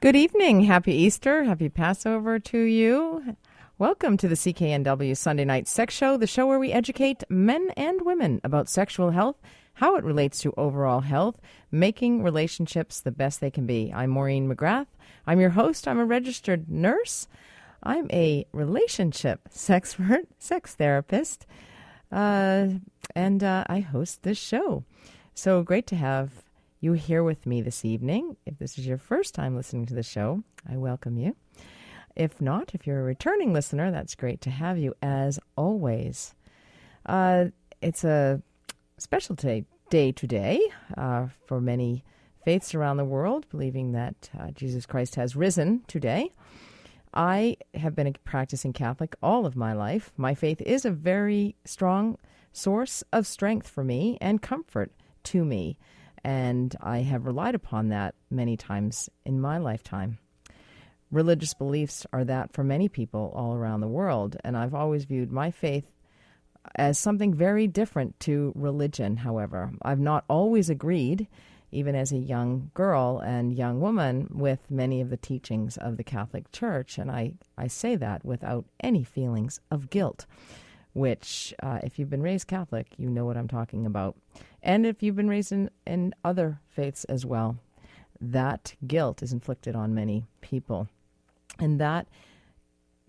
Good evening. Happy Easter. Happy Passover to you. Welcome to the CKNW Sunday Night Sex Show, the show where we educate men and women about sexual health, how it relates to overall health, making relationships the best they can be. I'm Maureen McGrath. I'm your host. I'm a registered nurse. I'm a relationship sexpert, sex therapist, uh, and uh, I host this show. So great to have you here with me this evening. If this is your first time listening to the show, I welcome you. If not, if you're a returning listener, that's great to have you as always. Uh, it's a special day, day today uh, for many faiths around the world, believing that uh, Jesus Christ has risen today. I have been a practicing Catholic all of my life. My faith is a very strong source of strength for me and comfort to me. And I have relied upon that many times in my lifetime. Religious beliefs are that for many people all around the world. And I've always viewed my faith as something very different to religion, however. I've not always agreed, even as a young girl and young woman, with many of the teachings of the Catholic Church. And I, I say that without any feelings of guilt which, uh, if you've been raised Catholic, you know what I'm talking about. And if you've been raised in, in other faiths as well, that guilt is inflicted on many people. And that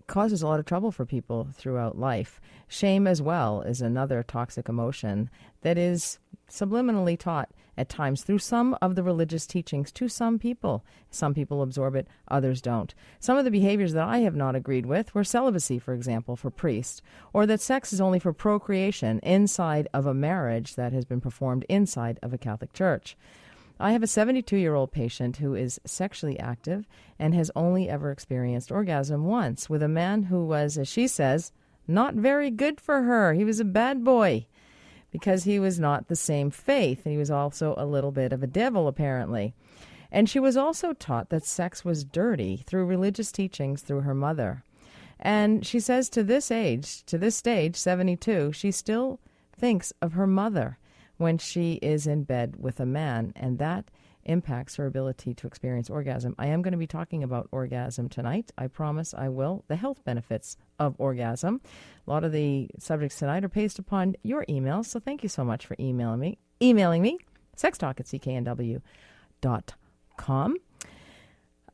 causes a lot of trouble for people throughout life. Shame, as well, is another toxic emotion that is subliminally taught at times through some of the religious teachings to some people. Some people absorb it, others don't. Some of the behaviors that I have not agreed with were celibacy, for example, for priests, or that sex is only for procreation inside of a marriage that has been performed inside of a Catholic church. I have a 72 year old patient who is sexually active and has only ever experienced orgasm once with a man who was, as she says, not very good for her. He was a bad boy because he was not the same faith. He was also a little bit of a devil, apparently. And she was also taught that sex was dirty through religious teachings through her mother. And she says to this age, to this stage, 72, she still thinks of her mother when she is in bed with a man. And that impacts her ability to experience orgasm. I am going to be talking about orgasm tonight. I promise I will. The health benefits of orgasm. A lot of the subjects tonight are based upon your emails, so thank you so much for emailing me. Emailing me, sextalk at cknw.com.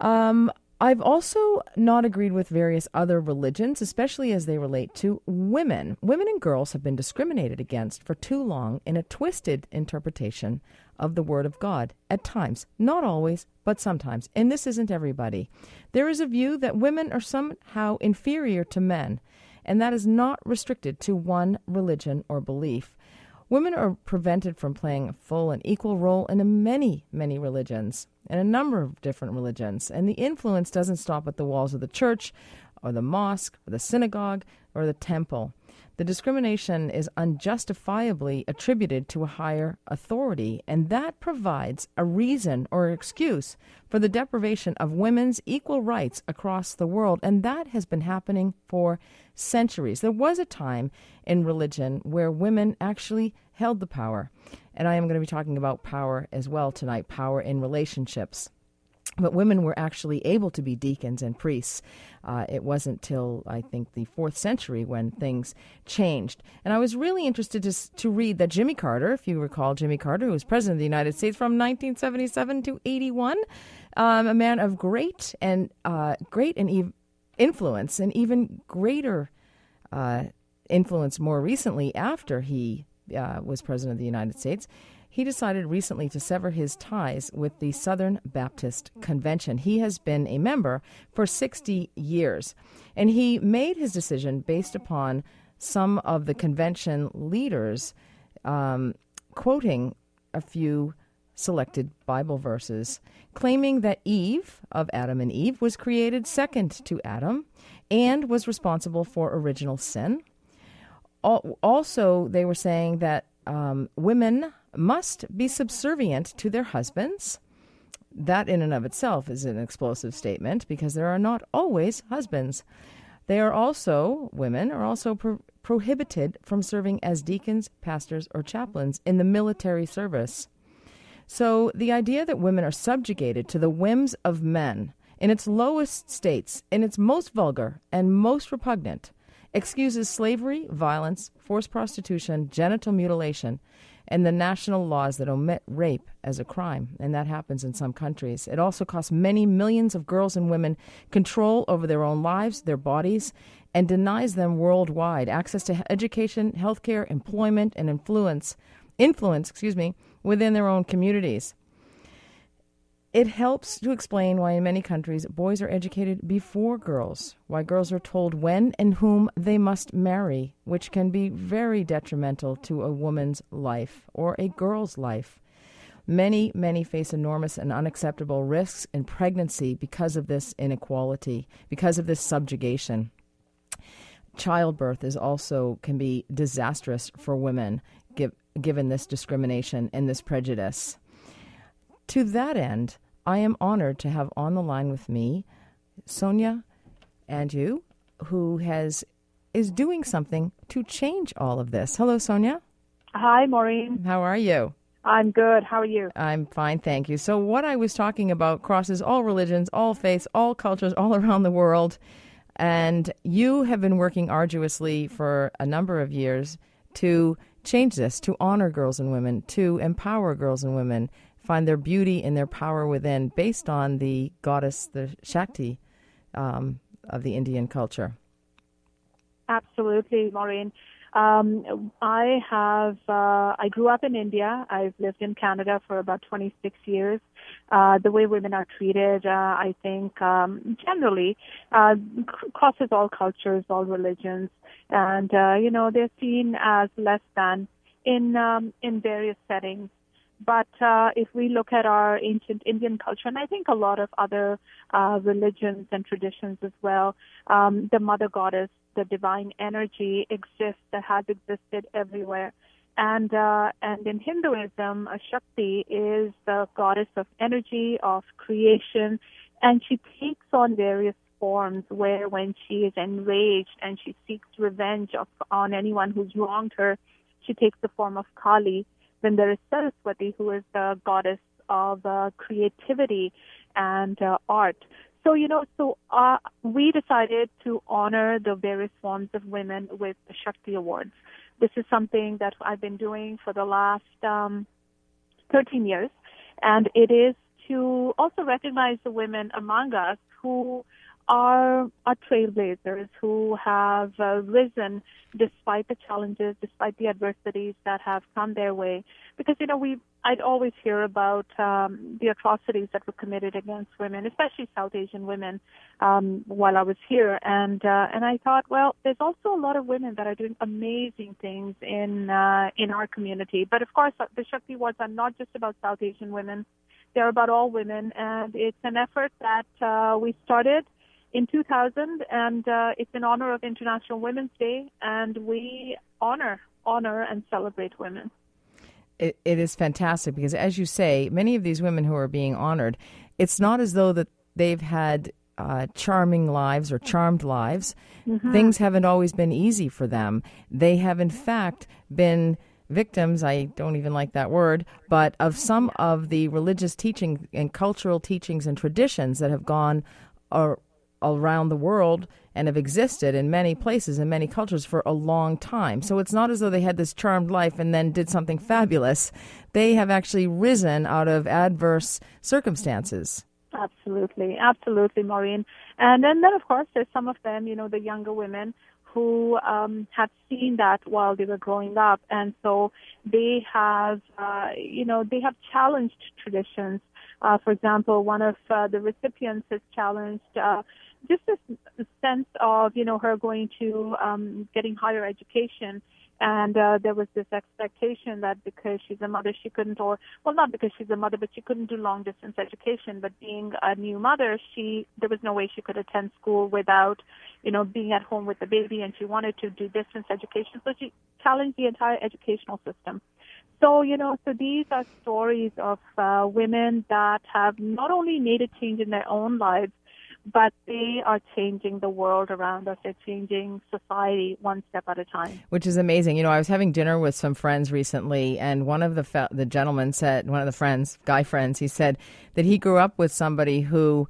Um, I've also not agreed with various other religions, especially as they relate to women. Women and girls have been discriminated against for too long in a twisted interpretation of the Word of God at times. Not always, but sometimes. And this isn't everybody. There is a view that women are somehow inferior to men, and that is not restricted to one religion or belief. Women are prevented from playing a full and equal role in many, many religions, and a number of different religions. And the influence doesn't stop at the walls of the church, or the mosque, or the synagogue, or the temple. The discrimination is unjustifiably attributed to a higher authority, and that provides a reason or excuse for the deprivation of women's equal rights across the world, and that has been happening for centuries. There was a time in religion where women actually held the power, and I am going to be talking about power as well tonight power in relationships but women were actually able to be deacons and priests. Uh, it wasn't till I think the fourth century when things changed. And I was really interested to, to read that Jimmy Carter, if you recall Jimmy Carter, who was president of the United States from 1977 to 81, um, a man of great and uh, great and ev- influence, and even greater uh, influence more recently after he uh, was president of the United States he decided recently to sever his ties with the Southern Baptist Convention. He has been a member for 60 years, and he made his decision based upon some of the convention leaders um, quoting a few selected Bible verses, claiming that Eve, of Adam and Eve, was created second to Adam and was responsible for original sin. Also, they were saying that um, women must be subservient to their husbands. That, in and of itself, is an explosive statement because there are not always husbands. They are also, women are also pro- prohibited from serving as deacons, pastors, or chaplains in the military service. So the idea that women are subjugated to the whims of men in its lowest states, in its most vulgar and most repugnant, excuses slavery, violence, forced prostitution, genital mutilation, and the national laws that omit rape as a crime, and that happens in some countries. It also costs many millions of girls and women control over their own lives, their bodies, and denies them worldwide access to education, healthcare, employment, and influence, influence, excuse me, within their own communities. It helps to explain why, in many countries, boys are educated before girls, why girls are told when and whom they must marry, which can be very detrimental to a woman's life or a girl's life. Many, many face enormous and unacceptable risks in pregnancy because of this inequality, because of this subjugation. Childbirth is also can be disastrous for women, give, given this discrimination and this prejudice. To that end, I am honored to have on the line with me Sonia Andhi, who has is doing something to change all of this. Hello, Sonia. Hi, Maureen. How are you? I'm good. How are you? I'm fine, thank you. So, what I was talking about crosses all religions, all faiths, all cultures, all around the world. And you have been working arduously for a number of years to change this, to honor girls and women, to empower girls and women, find their beauty and their power within based on the goddess, the Shakti um, of the Indian culture. Absolutely, Maureen. Um, I have. Uh, I grew up in India. I've lived in Canada for about 26 years. Uh, the way women are treated, uh, I think, um, generally uh, crosses all cultures, all religions, and uh, you know they're seen as less than in um, in various settings. But uh, if we look at our ancient Indian culture, and I think a lot of other uh, religions and traditions as well, um, the mother goddess, the divine energy exists that has existed everywhere. And uh, and in Hinduism, a Shakti is the goddess of energy, of creation, and she takes on various forms where when she is enraged and she seeks revenge of, on anyone who's wronged her, she takes the form of Kali then there is Saraswati, who is the goddess of uh, creativity and uh, art. So, you know, so uh, we decided to honor the various forms of women with the Shakti Awards. This is something that I've been doing for the last um, 13 years, and it is to also recognize the women among us who are, are trailblazers who have uh, risen despite the challenges, despite the adversities that have come their way. Because you know, we I'd always hear about um, the atrocities that were committed against women, especially South Asian women, um, while I was here, and uh, and I thought, well, there's also a lot of women that are doing amazing things in uh, in our community. But of course, the Shakti Awards are not just about South Asian women; they're about all women, and it's an effort that uh, we started in 2000, and uh, it's in honor of International Women's Day, and we honor, honor, and celebrate women. It, it is fantastic because, as you say, many of these women who are being honored, it's not as though that they've had uh, charming lives or charmed lives. Mm-hmm. Things haven't always been easy for them. They have, in fact, been victims, I don't even like that word, but of some of the religious teaching and cultural teachings and traditions that have gone or around the world and have existed in many places and many cultures for a long time. So it's not as though they had this charmed life and then did something fabulous. They have actually risen out of adverse circumstances. Absolutely, absolutely, Maureen. And then, then of course, there's some of them, you know, the younger women who um, have seen that while they were growing up, and so they have, uh, you know, they have challenged traditions. Uh, for example, one of uh, the recipients has challenged uh, just this sense of you know her going to um, getting higher education. And uh, there was this expectation that because she's a mother she couldn't or well not because she's a mother but she couldn't do long distance education. But being a new mother she there was no way she could attend school without you know being at home with the baby. And she wanted to do distance education. So she challenged the entire educational system. So you know so these are stories of uh, women that have not only made a change in their own lives but they are changing the world around us. They're changing society one step at a time. Which is amazing. You know, I was having dinner with some friends recently, and one of the fe- the gentlemen said, one of the friends, guy friends, he said that he grew up with somebody who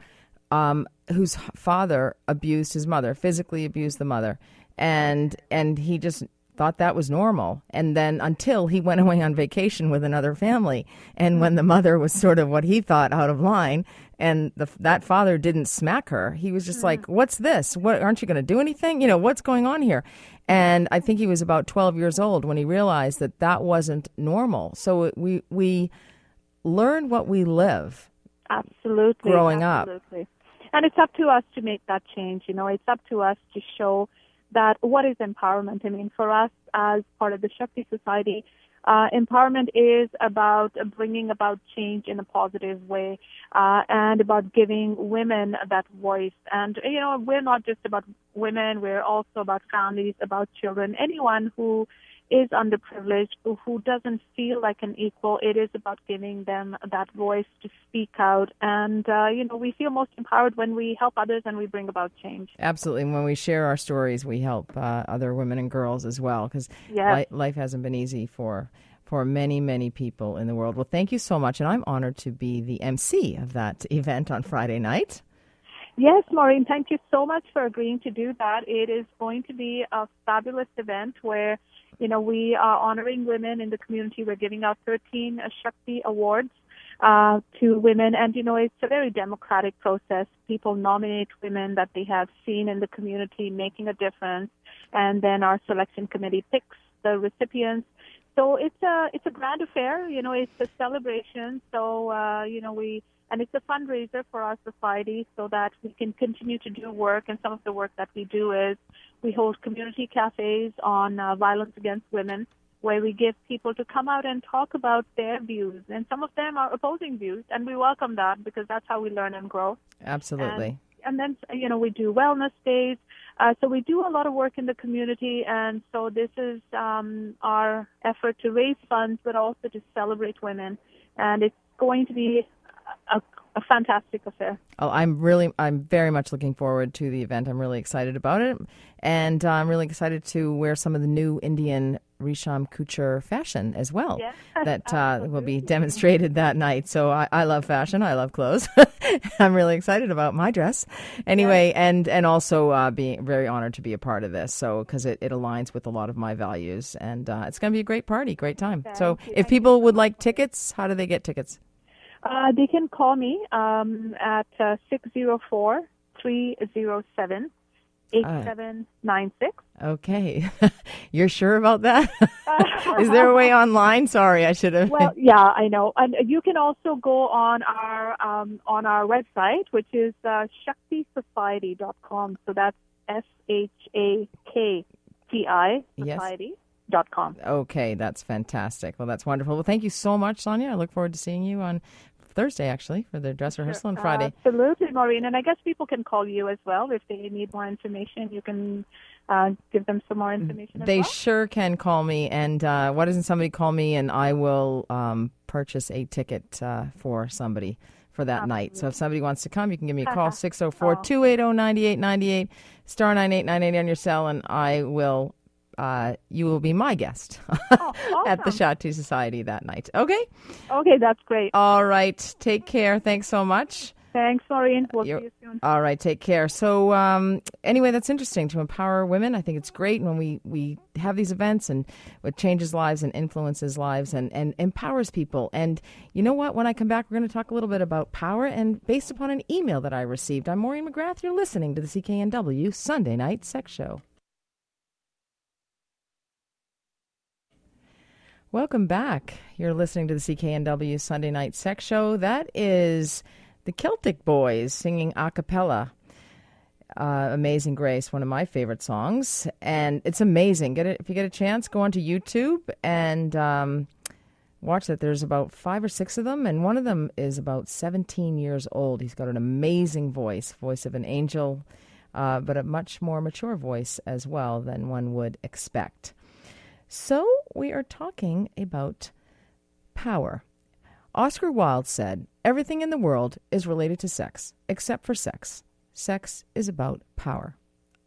um, whose father abused his mother, physically abused the mother, and and he just thought that was normal. And then until he went away on vacation with another family, and when the mother was sort of what he thought out of line, and the, that father didn't smack her, he was just like, "What's this? What aren't you going to do anything? You know what's going on here?" And I think he was about 12 years old when he realized that that wasn't normal. So we we learn what we live. Absolutely. Growing absolutely. up. And it's up to us to make that change. You know, it's up to us to show that what is empowerment. I mean, for us as part of the Shakti Society, uh, empowerment is about bringing about change in a positive way uh, and about giving women that voice. And, you know, we're not just about women, we're also about families, about children, anyone who is underprivileged, who doesn't feel like an equal, it is about giving them that voice to speak out. And, uh, you know, we feel most empowered when we help others and we bring about change. Absolutely. When we share our stories, we help uh, other women and girls as well because yes. li- life hasn't been easy for. For many, many people in the world. Well, thank you so much. And I'm honored to be the MC of that event on Friday night. Yes, Maureen, thank you so much for agreeing to do that. It is going to be a fabulous event where you know, we are honoring women in the community. We're giving out 13 Shakti awards uh, to women, and you know, it's a very democratic process. People nominate women that they have seen in the community making a difference, and then our selection committee picks the recipients. So it's a it's a grand affair. You know, it's a celebration. So uh, you know, we and it's a fundraiser for our society so that we can continue to do work. And some of the work that we do is we hold community cafes on uh, violence against women, where we give people to come out and talk about their views. And some of them are opposing views, and we welcome that because that's how we learn and grow. Absolutely. And, and then, you know, we do wellness days. Uh, so we do a lot of work in the community, and so this is um, our effort to raise funds, but also to celebrate women. And it's going to be a, a fantastic affair. Oh, I'm really, I'm very much looking forward to the event. I'm really excited about it, and uh, I'm really excited to wear some of the new Indian Risham Couture fashion as well. Yes, that uh, will be demonstrated that night. So I, I love fashion. I love clothes. I'm really excited about my dress. Anyway, and and also uh, being very honored to be a part of this. So because it, it aligns with a lot of my values, and uh, it's going to be a great party, great time. Thank so you. if people would like tickets, how do they get tickets? Uh, they can call me um, at uh, 604 307 8796. Okay. You're sure about that? Is there a way online? Sorry, I should have. Well, yeah, I know. And you can also go on our um, on our website, which is uh, shaktisociety.com. So that's S H A K T I society. Dot com. Okay, that's fantastic. Well, that's wonderful. Well, thank you so much, Sonia. I look forward to seeing you on Thursday, actually, for the dress rehearsal on Friday. Absolutely, Maureen. And I guess people can call you as well if they need more information. You can uh, give them some more information. They well. sure can call me. And uh, why doesn't somebody call me and I will um, purchase a ticket uh, for somebody for that Absolutely. night. So if somebody wants to come, you can give me a call 604 280 9898 star 9898 on your cell, and I will uh, you will be my guest oh, awesome. at the Shakti Society that night. Okay? Okay, that's great. All right. Take care. Thanks so much. Thanks, Maureen. We'll You're, see you soon. All right, take care. So, um, anyway, that's interesting to empower women. I think it's great when we, we have these events and it changes lives and influences lives and, and empowers people. And you know what? When I come back, we're going to talk a little bit about power and based upon an email that I received. I'm Maureen McGrath. You're listening to the CKNW Sunday Night Sex Show. Welcome back. You're listening to the CKNW Sunday Night Sex Show. That is the Celtic Boys singing a cappella. Uh, amazing Grace, one of my favorite songs, and it's amazing. Get it if you get a chance, go onto YouTube and um, watch that. There's about five or six of them, and one of them is about 17 years old. He's got an amazing voice, voice of an angel, uh, but a much more mature voice as well than one would expect. So, we are talking about power. Oscar Wilde said, Everything in the world is related to sex, except for sex. Sex is about power.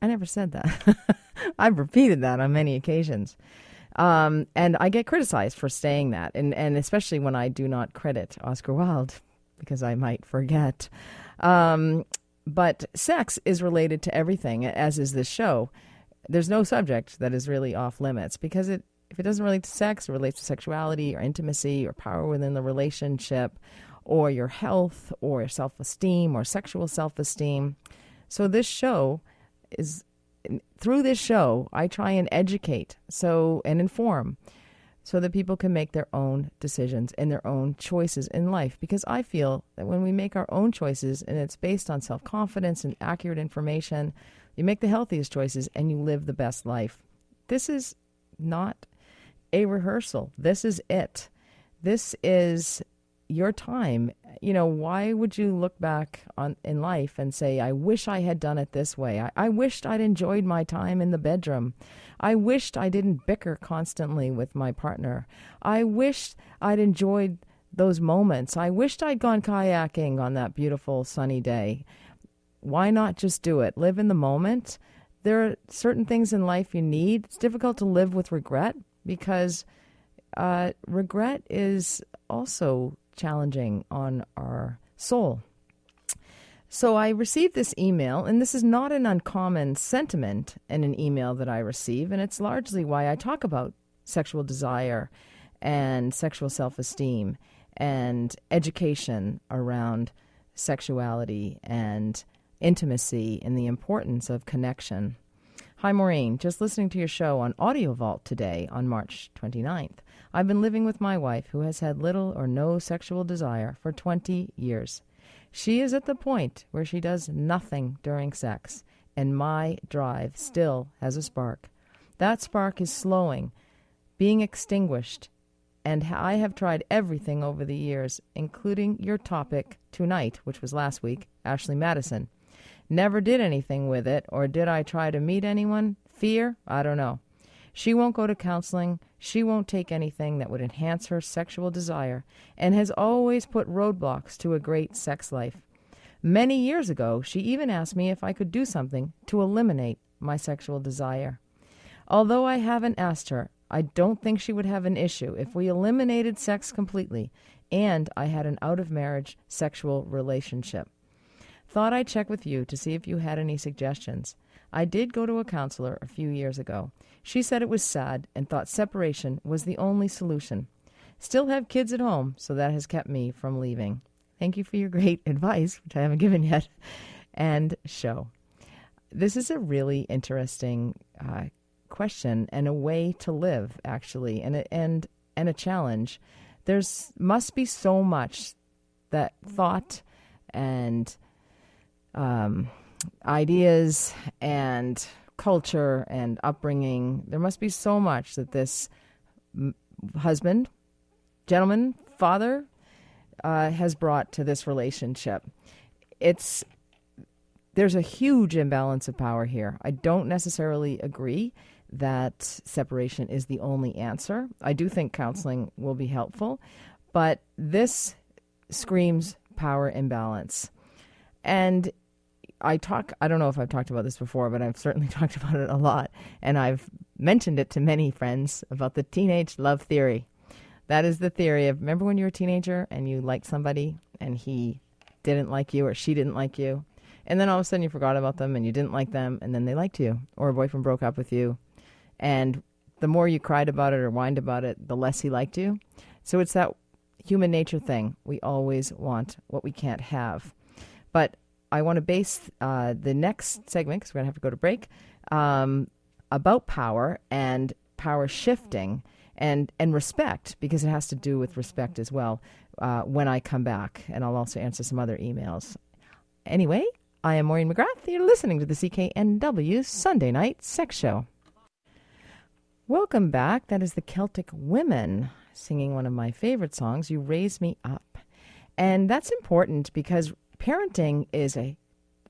I never said that. I've repeated that on many occasions. Um, and I get criticized for saying that, and, and especially when I do not credit Oscar Wilde because I might forget. Um, but sex is related to everything, as is this show. There's no subject that is really off limits because it, if it doesn't relate to sex, it relates to sexuality or intimacy or power within the relationship or your health or self esteem or sexual self esteem. So, this show is through this show, I try and educate so and inform so that people can make their own decisions and their own choices in life. Because I feel that when we make our own choices and it's based on self confidence and accurate information, you make the healthiest choices and you live the best life. This is not a rehearsal. This is it. This is your time. You know, why would you look back on in life and say, I wish I had done it this way? I, I wished I'd enjoyed my time in the bedroom. I wished I didn't bicker constantly with my partner. I wished I'd enjoyed those moments. I wished I'd gone kayaking on that beautiful sunny day. Why not just do it? Live in the moment. There are certain things in life you need. It's difficult to live with regret because uh, regret is also challenging on our soul. So I received this email, and this is not an uncommon sentiment in an email that I receive, and it's largely why I talk about sexual desire and sexual self esteem and education around sexuality and intimacy and the importance of connection. Hi, Maureen. Just listening to your show on Audio Vault today on March 29th. I've been living with my wife, who has had little or no sexual desire for 20 years. She is at the point where she does nothing during sex, and my drive still has a spark. That spark is slowing, being extinguished, and I have tried everything over the years, including your topic tonight, which was last week, Ashley Madison. Never did anything with it, or did I try to meet anyone? Fear? I don't know. She won't go to counseling. She won't take anything that would enhance her sexual desire and has always put roadblocks to a great sex life. Many years ago, she even asked me if I could do something to eliminate my sexual desire. Although I haven't asked her, I don't think she would have an issue if we eliminated sex completely and I had an out of marriage sexual relationship. Thought I'd check with you to see if you had any suggestions. I did go to a counselor a few years ago. She said it was sad and thought separation was the only solution. Still have kids at home, so that has kept me from leaving. Thank you for your great advice, which I haven't given yet, and show. This is a really interesting uh, question and a way to live, actually, and a, and and a challenge. There's must be so much that thought and um, ideas and culture and upbringing. There must be so much that this m- husband, gentleman, father uh, has brought to this relationship. It's there's a huge imbalance of power here. I don't necessarily agree that separation is the only answer. I do think counseling will be helpful, but this screams power imbalance. And I talk, I don't know if I've talked about this before, but I've certainly talked about it a lot. And I've mentioned it to many friends about the teenage love theory. That is the theory of remember when you were a teenager and you liked somebody and he didn't like you or she didn't like you. And then all of a sudden you forgot about them and you didn't like them and then they liked you or a boyfriend broke up with you. And the more you cried about it or whined about it, the less he liked you. So it's that human nature thing. We always want what we can't have. But I want to base uh, the next segment, because we're going to have to go to break, um, about power and power shifting and, and respect, because it has to do with respect as well uh, when I come back. And I'll also answer some other emails. Anyway, I am Maureen McGrath. You're listening to the CKNW Sunday Night Sex Show. Welcome back. That is the Celtic Women singing one of my favorite songs, You Raise Me Up. And that's important because parenting is a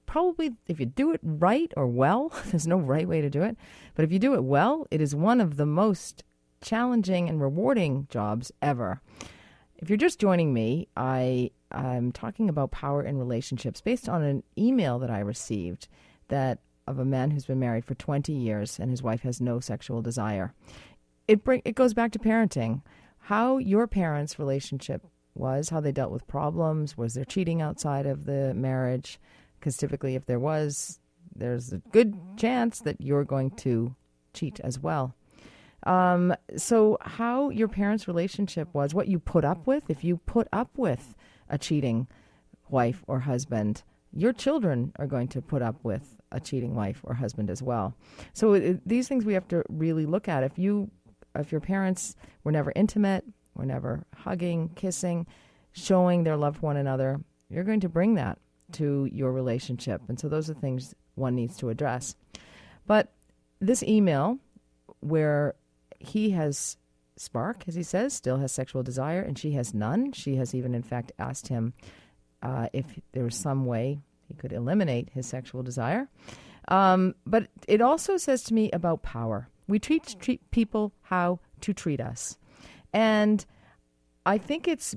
probably if you do it right or well, there's no right way to do it, but if you do it well, it is one of the most challenging and rewarding jobs ever. If you're just joining me, I am talking about power in relationships based on an email that I received that of a man who's been married for 20 years and his wife has no sexual desire. It bring it goes back to parenting. How your parents' relationship was, how they dealt with problems, was there cheating outside of the marriage, because typically, if there was, there's a good chance that you're going to cheat as well. Um, so, how your parents' relationship was, what you put up with, if you put up with a cheating wife or husband, your children are going to put up with a cheating wife or husband as well. So, it, these things we have to really look at. If you, if your parents were never intimate, were never hugging, kissing, showing their love for one another, you're going to bring that to your relationship. And so, those are things one needs to address. But this email, where he has spark, as he says, still has sexual desire, and she has none. She has even, in fact, asked him uh, if there was some way he could eliminate his sexual desire. Um, but it also says to me about power. We treat, treat people how to treat us. And I think it's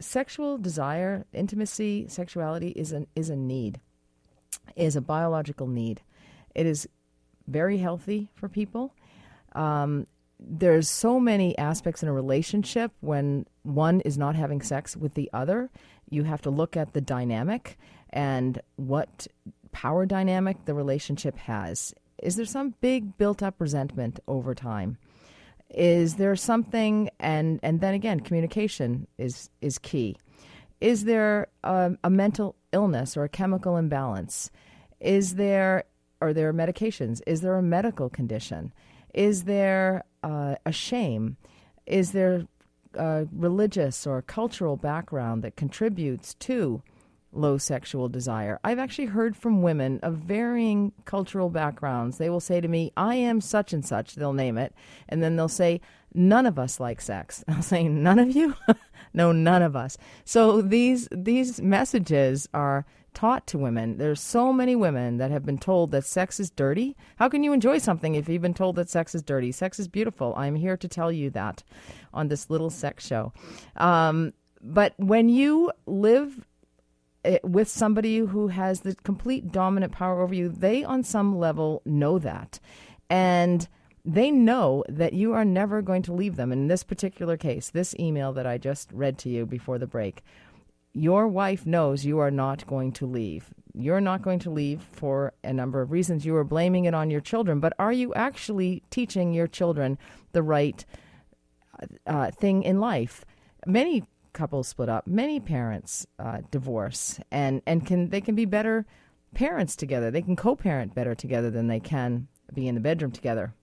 sexual desire, intimacy, sexuality is an is a need, is a biological need. It is very healthy for people. Um, there's so many aspects in a relationship when one is not having sex with the other. You have to look at the dynamic and what power dynamic the relationship has. Is there some big built up resentment over time? Is there something and and then again communication is is key. Is there a, a mental illness or a chemical imbalance? Is there are there medications? Is there a medical condition? Is there uh, a shame? Is there a religious or cultural background that contributes to low sexual desire? I've actually heard from women of varying cultural backgrounds. They will say to me, I am such and such, they'll name it, and then they'll say, None of us like sex. I'll say, None of you? no, none of us. So these these messages are taught to women. There's so many women that have been told that sex is dirty. How can you enjoy something if you've been told that sex is dirty? Sex is beautiful. I'm here to tell you that on this little sex show. Um, but when you live with somebody who has the complete dominant power over you, they on some level know that. And they know that you are never going to leave them. In this particular case, this email that I just read to you before the break your wife knows you are not going to leave. You're not going to leave for a number of reasons. You are blaming it on your children, but are you actually teaching your children the right uh, thing in life? Many couples split up. Many parents uh, divorce, and and can they can be better parents together. They can co-parent better together than they can be in the bedroom together.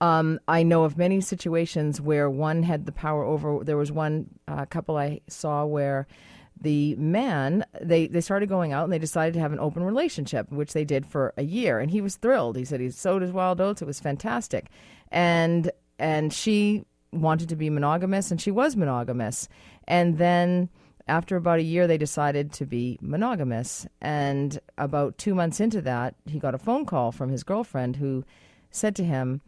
Um, I know of many situations where one had the power over. There was one uh, couple I saw where the man they they started going out and they decided to have an open relationship, which they did for a year, and he was thrilled. He said he sowed his wild oats. It was fantastic, and and she wanted to be monogamous, and she was monogamous, and then. After about a year, they decided to be monogamous. And about two months into that, he got a phone call from his girlfriend who said to him,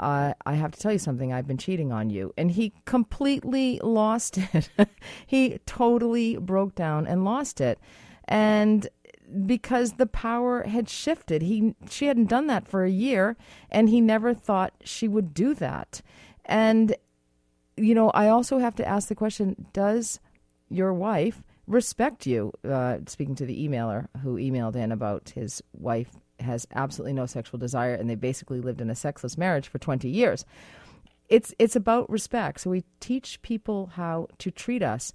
uh, I have to tell you something, I've been cheating on you. And he completely lost it. he totally broke down and lost it. And because the power had shifted, he she hadn't done that for a year, and he never thought she would do that. And you know, I also have to ask the question: Does your wife respect you? Uh, speaking to the emailer who emailed in about his wife has absolutely no sexual desire and they basically lived in a sexless marriage for 20 years. It's it's about respect. So we teach people how to treat us.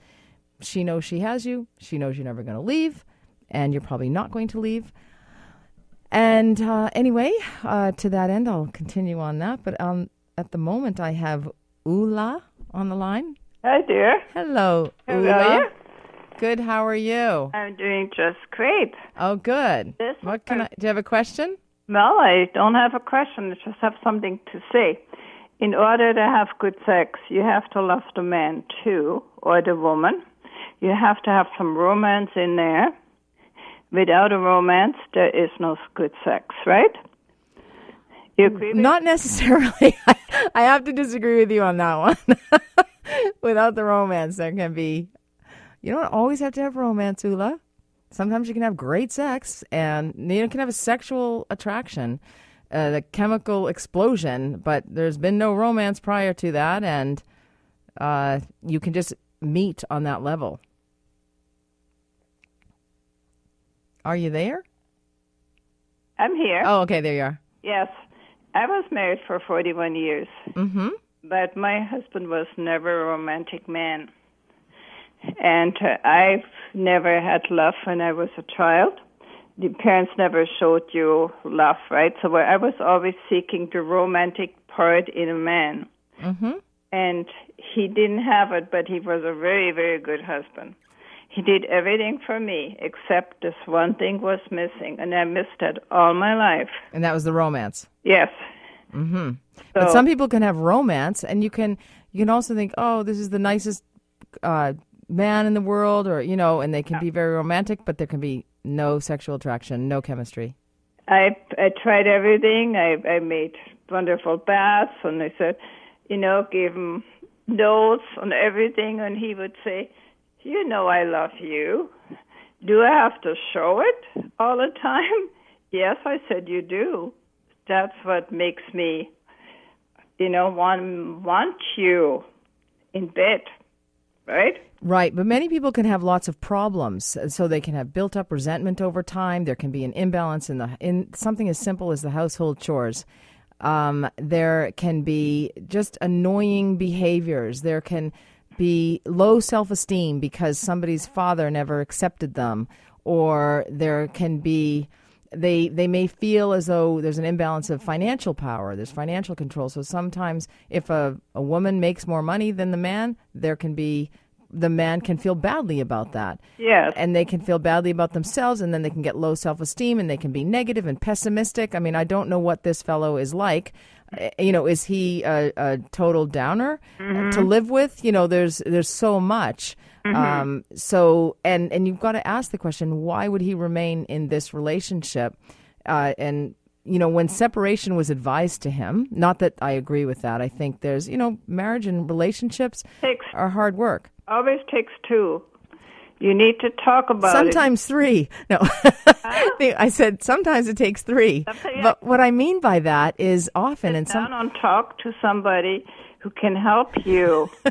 She knows she has you. She knows you're never going to leave, and you're probably not going to leave. And uh, anyway, uh, to that end, I'll continue on that. But um, at the moment, I have Ula on the line. Hi, dear. Hello, How Ula. are you? Good. How are you? I'm doing just great. Oh, good. This what can I? Do you have a question? Well, I don't have a question. I just have something to say. In order to have good sex, you have to love the man too, or the woman. You have to have some romance in there. Without a romance, there is no good sex, right? You agree? with- Not necessarily. I have to disagree with you on that one. Without the romance, there can be. You don't always have to have romance, Ula. Sometimes you can have great sex, and you can have a sexual attraction, uh, the chemical explosion, but there's been no romance prior to that, and uh, you can just meet on that level. Are you there? I'm here. Oh, okay, there you are. Yes. I was married for 41 years. Mm-hmm. But my husband was never a romantic man. And uh, I've never had love when I was a child. The parents never showed you love, right? So I was always seeking the romantic part in a man. Mm-hmm. And he didn't have it, but he was a very, very good husband. He did everything for me, except this one thing was missing, and I missed it all my life. And that was the romance. Yes. Mm-hmm. So, But some people can have romance, and you can you can also think, oh, this is the nicest uh, man in the world, or you know, and they can be very romantic, but there can be no sexual attraction, no chemistry. I I tried everything. I I made wonderful baths, and I said, you know, gave him notes on everything, and he would say, "You know, I love you. Do I have to show it all the time?" Yes, I said, "You do. That's what makes me, you know, want want you in bed, right?" Right, but many people can have lots of problems, so they can have built up resentment over time. There can be an imbalance in the in something as simple as the household chores. Um, there can be just annoying behaviors. There can be low self esteem because somebody's father never accepted them, or there can be they they may feel as though there's an imbalance of financial power there's financial control. So sometimes if a, a woman makes more money than the man there can be the man can feel badly about that. Yes. and they can feel badly about themselves and then they can get low self-esteem and they can be negative and pessimistic. I mean i don't know what this fellow is like you know is he a, a total downer uh, to live with? You know there's there's so much. Um so and and you've got to ask the question why would he remain in this relationship? Uh and you know when separation was advised to him not that i agree with that i think there's you know marriage and relationships Takes are hard work. Always takes two. You need to talk about it. Sometimes three. No, I said sometimes it takes three. Sometimes- But what I mean by that is often, and some. and talk to somebody who can help you.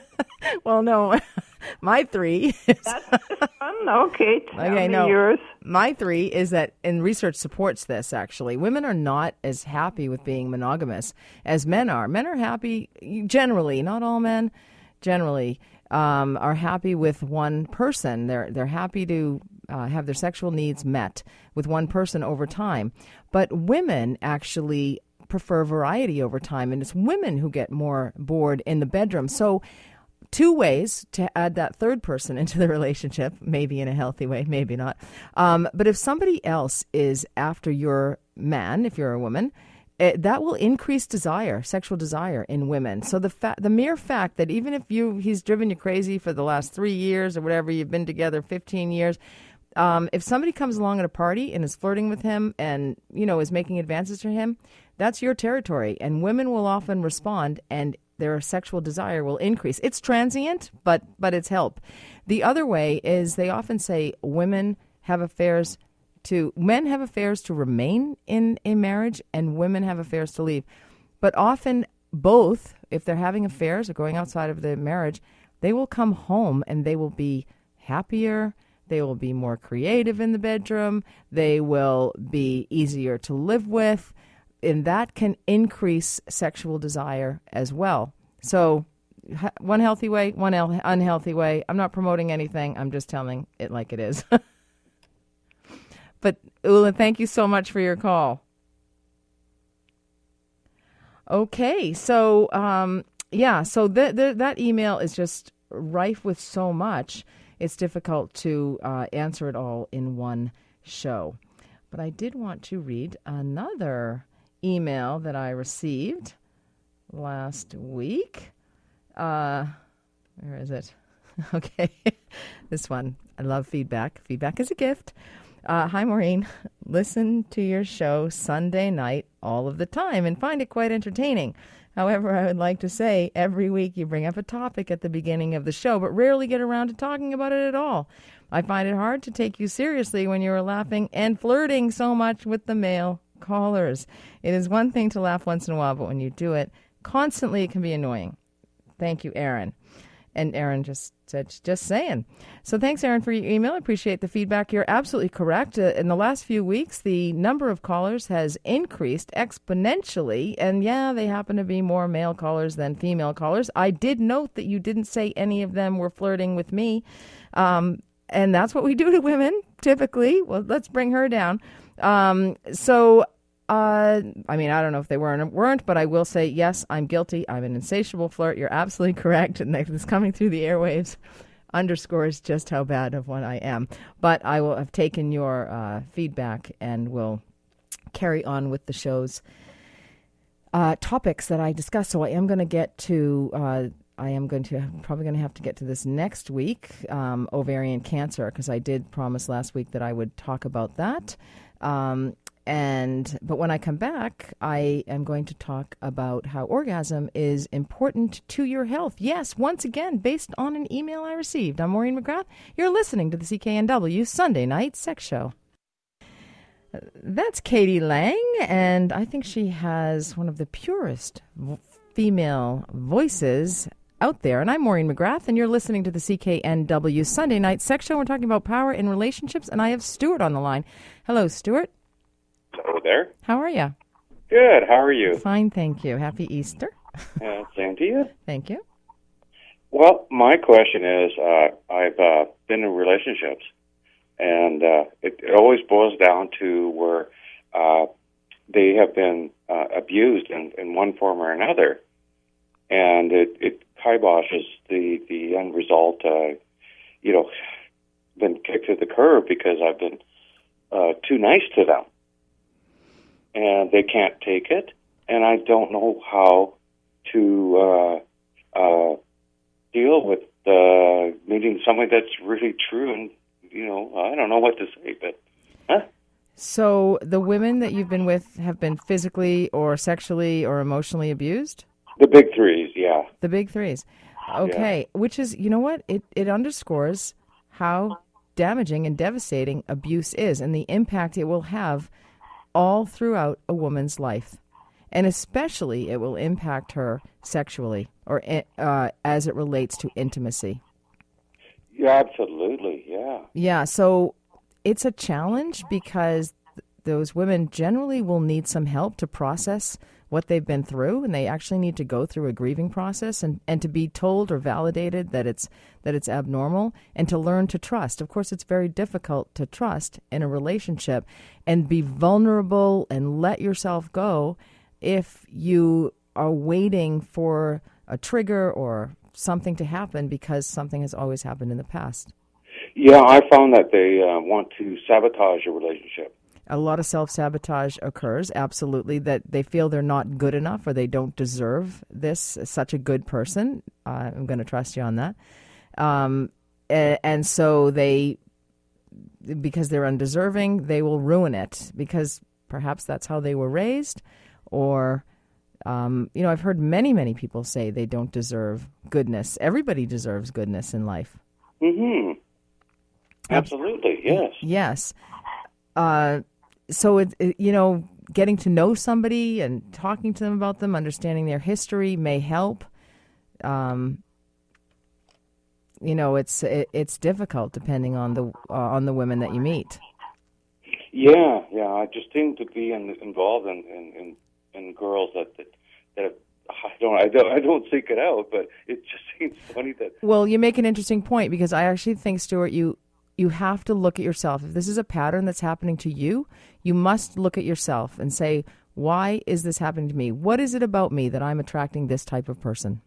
Well, no, my three. Is, Fun? Okay, Okay, no. yours. my three is that, and research supports this. Actually, women are not as happy with being monogamous as men are. Men are happy generally, not all men. Generally, um, are happy with one person. They're they're happy to uh, have their sexual needs met with one person over time. But women actually prefer variety over time, and it's women who get more bored in the bedroom. So two ways to add that third person into the relationship, maybe in a healthy way, maybe not. Um, but if somebody else is after your man, if you're a woman, it, that will increase desire, sexual desire in women. So the fa- the mere fact that even if you he's driven you crazy for the last three years or whatever you've been together, fifteen years. Um, if somebody comes along at a party and is flirting with him and you know is making advances to him, that's your territory, and women will often respond and their sexual desire will increase. It's transient, but but it's help. The other way is they often say women have affairs to men have affairs to remain in a marriage and women have affairs to leave. But often both, if they're having affairs or going outside of the marriage, they will come home and they will be happier, they will be more creative in the bedroom, they will be easier to live with, and that can increase sexual desire as well. So, one healthy way, one unhealthy way. I'm not promoting anything, I'm just telling it like it is. but, Ula, thank you so much for your call. Okay, so um, yeah, so th- th- that email is just rife with so much. It's difficult to uh, answer it all in one show. But I did want to read another email that I received last week. Uh, where is it? Okay, this one. I love feedback. Feedback is a gift. Uh, hi, Maureen. Listen to your show Sunday night all of the time and find it quite entertaining. However, I would like to say every week you bring up a topic at the beginning of the show, but rarely get around to talking about it at all. I find it hard to take you seriously when you are laughing and flirting so much with the male callers. It is one thing to laugh once in a while, but when you do it constantly, it can be annoying. Thank you, Aaron. And Aaron just said, just saying. So thanks, Aaron, for your email. I appreciate the feedback. You're absolutely correct. Uh, in the last few weeks, the number of callers has increased exponentially. And yeah, they happen to be more male callers than female callers. I did note that you didn't say any of them were flirting with me. Um, and that's what we do to women typically. Well, let's bring her down. Um, so uh, I mean, I don't know if they weren't weren't, but I will say yes, I'm guilty. I'm an insatiable flirt. You're absolutely correct, and that's coming through the airwaves underscores just how bad of one I am. But I will have taken your uh, feedback and will carry on with the show's uh, topics that I discussed. So I am going to get to. Uh, I am going to probably going to have to get to this next week, um, ovarian cancer, because I did promise last week that I would talk about that. Um, and but when I come back, I am going to talk about how orgasm is important to your health. Yes, once again, based on an email I received. I'm Maureen McGrath. You're listening to the CKNW Sunday Night Sex Show. That's k.d. lang, and I think she has one of the purest female voices out there. And I'm Maureen McGrath, and you're listening to the CKNW Sunday Night Sex Show. We're talking about power in relationships, and I have Stuart on the line. Hello, Stuart. There. How are you? Good. How are you? Fine, thank you. Happy Easter. uh, same to you. Thank you. Well, my question is, uh, I've uh, been in relationships, and uh, it, it always boils down to where uh, they have been uh, abused in, in one form or another, and it, it kiboshes the the end result. Uh, you know, been kicked to the curb because I've been uh, too nice to them and they can't take it, and I don't know how to uh, uh, deal with uh, meeting somebody that's really true, and you know, I don't know what to say, but huh? So the women that you've been with have been physically or sexually or emotionally abused? The big threes, yeah. The big threes. Okay, yeah. which is, you know what? It it underscores how damaging and devastating abuse is and the impact it will have all throughout a woman's life. And especially it will impact her sexually or eh, uh, as it relates to intimacy. Yeah, absolutely. Yeah. Yeah. So it's a challenge because those women generally will need some help to process what they've been through and they actually need to go through a grieving process and, and to be told or validated that it's that it's abnormal and to learn to trust. Of course it's very difficult to trust in a relationship and be vulnerable and let yourself go if you are waiting for a trigger or something to happen because something has always happened in the past. Yeah, I found that they uh, want to sabotage a relationship a lot of self sabotage occurs, absolutely, that they feel they're not good enough or they don't deserve this, such a good person. Uh, I'm going to trust you on that. Um, and, and so they, because they're undeserving, they will ruin it because perhaps that's how they were raised or. Um, you know, I've heard many, many people say they don't deserve goodness. Everybody deserves goodness in life. Mm-hmm. Absolutely. Yes. Yes. Uh, so it, it, you know getting to know somebody and talking to them about them understanding their history may help um, you know it's it, it's difficult depending on the uh, on the women that you meet yeah yeah i just seem to be in, involved in, in in, in girls that that, that have, I don't, I don't, I don't seek it out, but it just seems funny that. Well, you make an interesting point because I actually think, Stuart, you you have to look at yourself. If this is a pattern that's happening to you, you must look at yourself and say, why is this happening to me? What is it about me that I'm attracting this type of person?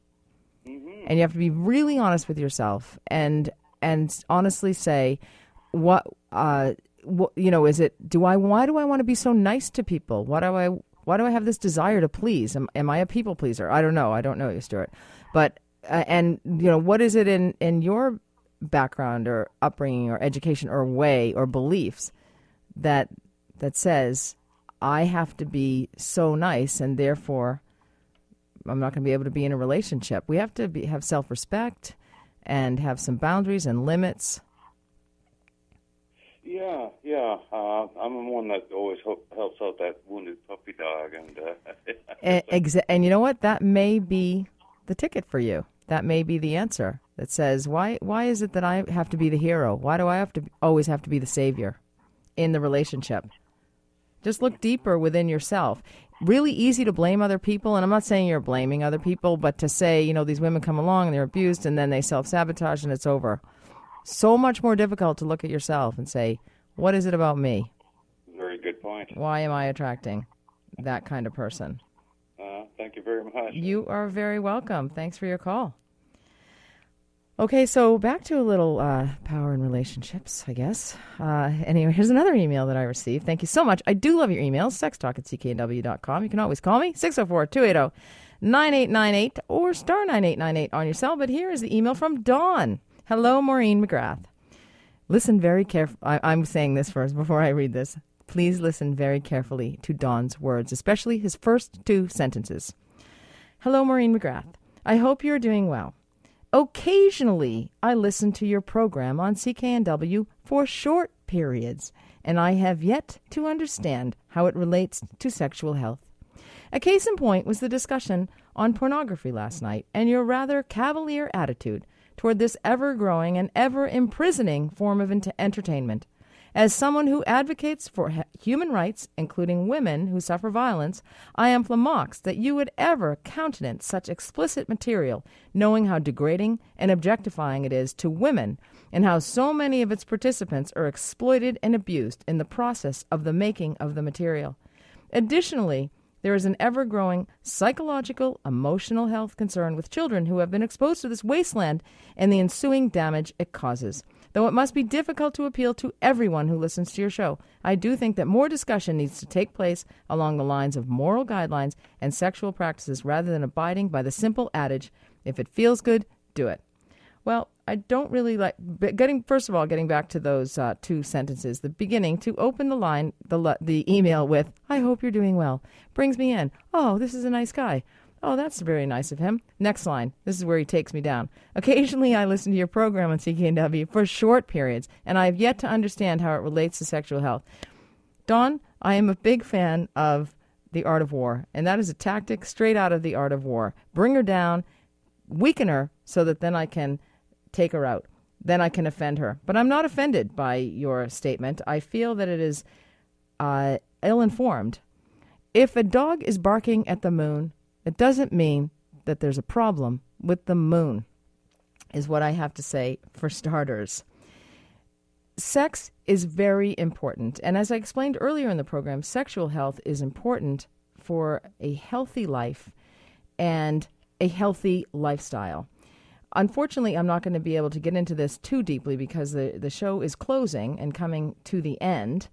Mm-hmm. And you have to be really honest with yourself and and honestly say, what uh, what, you know, is it? Do I? Why do I want to be so nice to people? Why do I? Why do I have this desire to please? Am, am I a people pleaser? I don't know. I don't know you, Stuart. But uh, and you know, what is it in in your background or upbringing or education or way or beliefs that that says I have to be so nice and therefore I'm not going to be able to be in a relationship. We have to be, have self-respect and have some boundaries and limits. Yeah, yeah. Uh, I'm the one that always helps out that wounded puppy dog, and uh, and, exa- and you know what? That may be the ticket for you that may be the answer that says, why, why is it that I have to be the hero? Why do I have to always have to be the savior in the relationship? Just look deeper within yourself. Really easy to blame other people, and I'm not saying you're blaming other people, but to say, you know, these women come along and they're abused and then they self sabotage and it's over. So much more difficult to look at yourself and say, what is it about me? Very good point. Why am I attracting that kind of person? Uh, thank you very much. You are very welcome. Thanks for your call. Okay, so back to a little uh, power in relationships, I guess. Uh, anyway, here's another email that I received. Thank you so much. I do love your emails. Sextalk at cknw.com. You can always call me, 604 280 9898 or star 9898 on your cell. But here is the email from Don. Hello, Maureen McGrath. Listen very carefully. I'm saying this first before I read this. Please listen very carefully to Don's words, especially his first two sentences. Hello, Maureen McGrath. I hope you're doing well. Occasionally, I listen to your program on CKNW for short periods, and I have yet to understand how it relates to sexual health. A case in point was the discussion on pornography last night and your rather cavalier attitude toward this ever growing and ever imprisoning form of entertainment. As someone who advocates for human rights, including women who suffer violence, I am flummoxed that you would ever countenance such explicit material, knowing how degrading and objectifying it is to women, and how so many of its participants are exploited and abused in the process of the making of the material. Additionally, there is an ever growing psychological, emotional health concern with children who have been exposed to this wasteland and the ensuing damage it causes. Though it must be difficult to appeal to everyone who listens to your show, I do think that more discussion needs to take place along the lines of moral guidelines and sexual practices rather than abiding by the simple adage if it feels good, do it. Well, I don't really like getting. First of all, getting back to those uh, two sentences, the beginning to open the line, the the email with "I hope you're doing well" brings me in. Oh, this is a nice guy. Oh, that's very nice of him. Next line. This is where he takes me down. Occasionally, I listen to your program on CKNW for short periods, and I have yet to understand how it relates to sexual health. Don, I am a big fan of The Art of War, and that is a tactic straight out of The Art of War. Bring her down, weaken her, so that then I can take her out. Then I can offend her. But I'm not offended by your statement. I feel that it is uh, ill informed. If a dog is barking at the moon, it doesn't mean that there's a problem with the moon, is what I have to say for starters. Sex is very important. And as I explained earlier in the program, sexual health is important for a healthy life and a healthy lifestyle. Unfortunately, I'm not going to be able to get into this too deeply because the, the show is closing and coming to the end.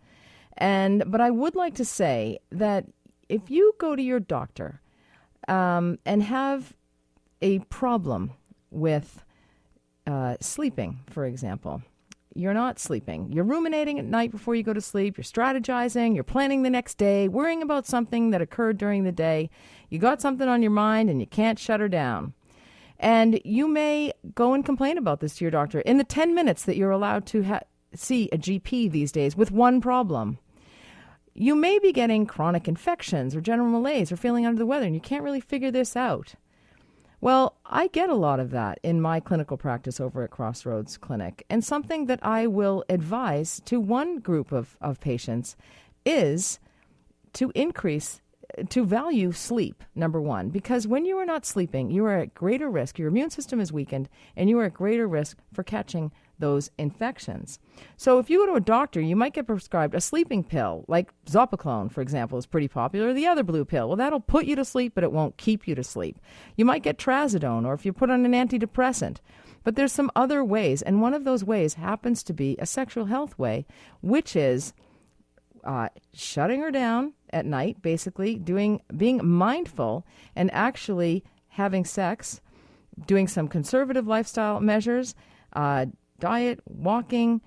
And but I would like to say that if you go to your doctor um, and have a problem with uh, sleeping, for example. You're not sleeping. You're ruminating at night before you go to sleep. You're strategizing. You're planning the next day, worrying about something that occurred during the day. You got something on your mind and you can't shut her down. And you may go and complain about this to your doctor in the 10 minutes that you're allowed to ha- see a GP these days with one problem you may be getting chronic infections or general malaise or feeling under the weather, and you can't really figure this out. Well, I get a lot of that in my clinical practice over at Crossroads Clinic. And something that I will advise to one group of, of patients is to increase, to value sleep, number one, because when you are not sleeping, you are at greater risk. Your immune system is weakened, and you are at greater risk for catching those infections. So if you go to a doctor, you might get prescribed a sleeping pill, like Zopiclone, for example, is pretty popular, the other blue pill. Well, that'll put you to sleep, but it won't keep you to sleep. You might get trazodone, or if you put on an antidepressant. But there's some other ways, and one of those ways happens to be a sexual health way, which is uh, shutting her down at night, basically doing being mindful and actually having sex, doing some conservative lifestyle measures, uh, diet, walking,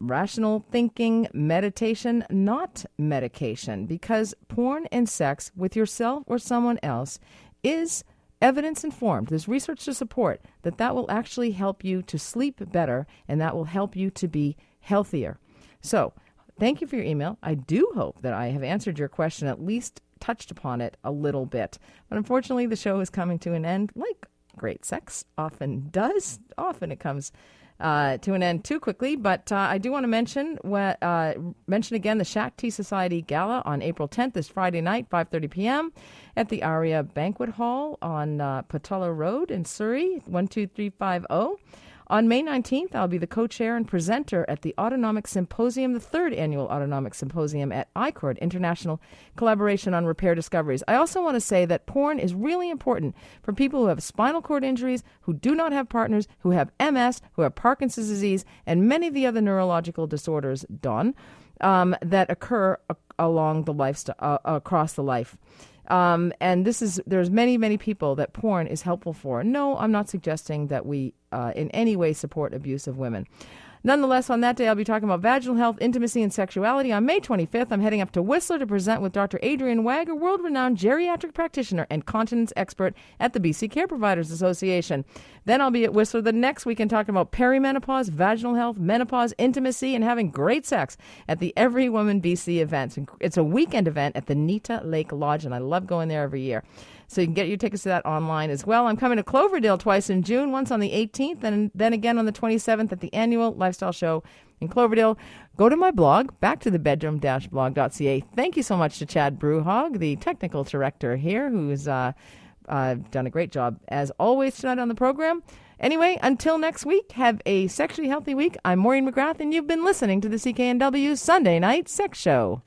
rational thinking, meditation, not medication, because porn and sex with yourself or someone else is evidence informed. There's research to support that that will actually help you to sleep better and that will help you to be healthier. So, thank you for your email. I do hope that I have answered your question, at least touched upon it a little bit. But unfortunately, the show is coming to an end, like great sex often does. Often it comes uh, to an end too quickly. But uh, I do want to mention uh, mention again the Shakti Society Gala on April 10th, this Friday night, 5:30 p.m. at the Aria Banquet Hall on uh, Pattullo Road in Surrey, 12350. On May 19th, I'll be the co chair and presenter at the Autonomic Symposium, the third annual Autonomic Symposium at ICORD, International Collaboration on Repair Discoveries. I also want to say that porn is really important for people who have spinal cord injuries, who do not have partners, who have MS, who have Parkinson's disease, and many of the other neurological disorders, Don, um, that occur along the lifestyle, uh, across the life. Um, and this is there's many many people that porn is helpful for. No, I'm not suggesting that we uh, in any way support abuse of women. Nonetheless, on that day, I'll be talking about vaginal health, intimacy, and sexuality. On May 25th, I'm heading up to Whistler to present with Dr. Adrian Wagg, a world renowned geriatric practitioner and continence expert at the BC Care Providers Association. Then I'll be at Whistler the next week and talking about perimenopause, vaginal health, menopause, intimacy, and having great sex at the Every Woman BC event. It's a weekend event at the Nita Lake Lodge, and I love going there every year. So you can get your tickets to that online as well. I'm coming to Cloverdale twice in June, once on the 18th and then again on the 27th at the annual Lifestyle Show in Cloverdale. Go to my blog, back to the bedroom blog.ca. Thank you so much to Chad Bruhog, the technical director here, who's uh, uh, done a great job as always tonight on the program. Anyway, until next week, have a sexually healthy week. I'm Maureen McGrath, and you've been listening to the CKNW Sunday Night Sex Show.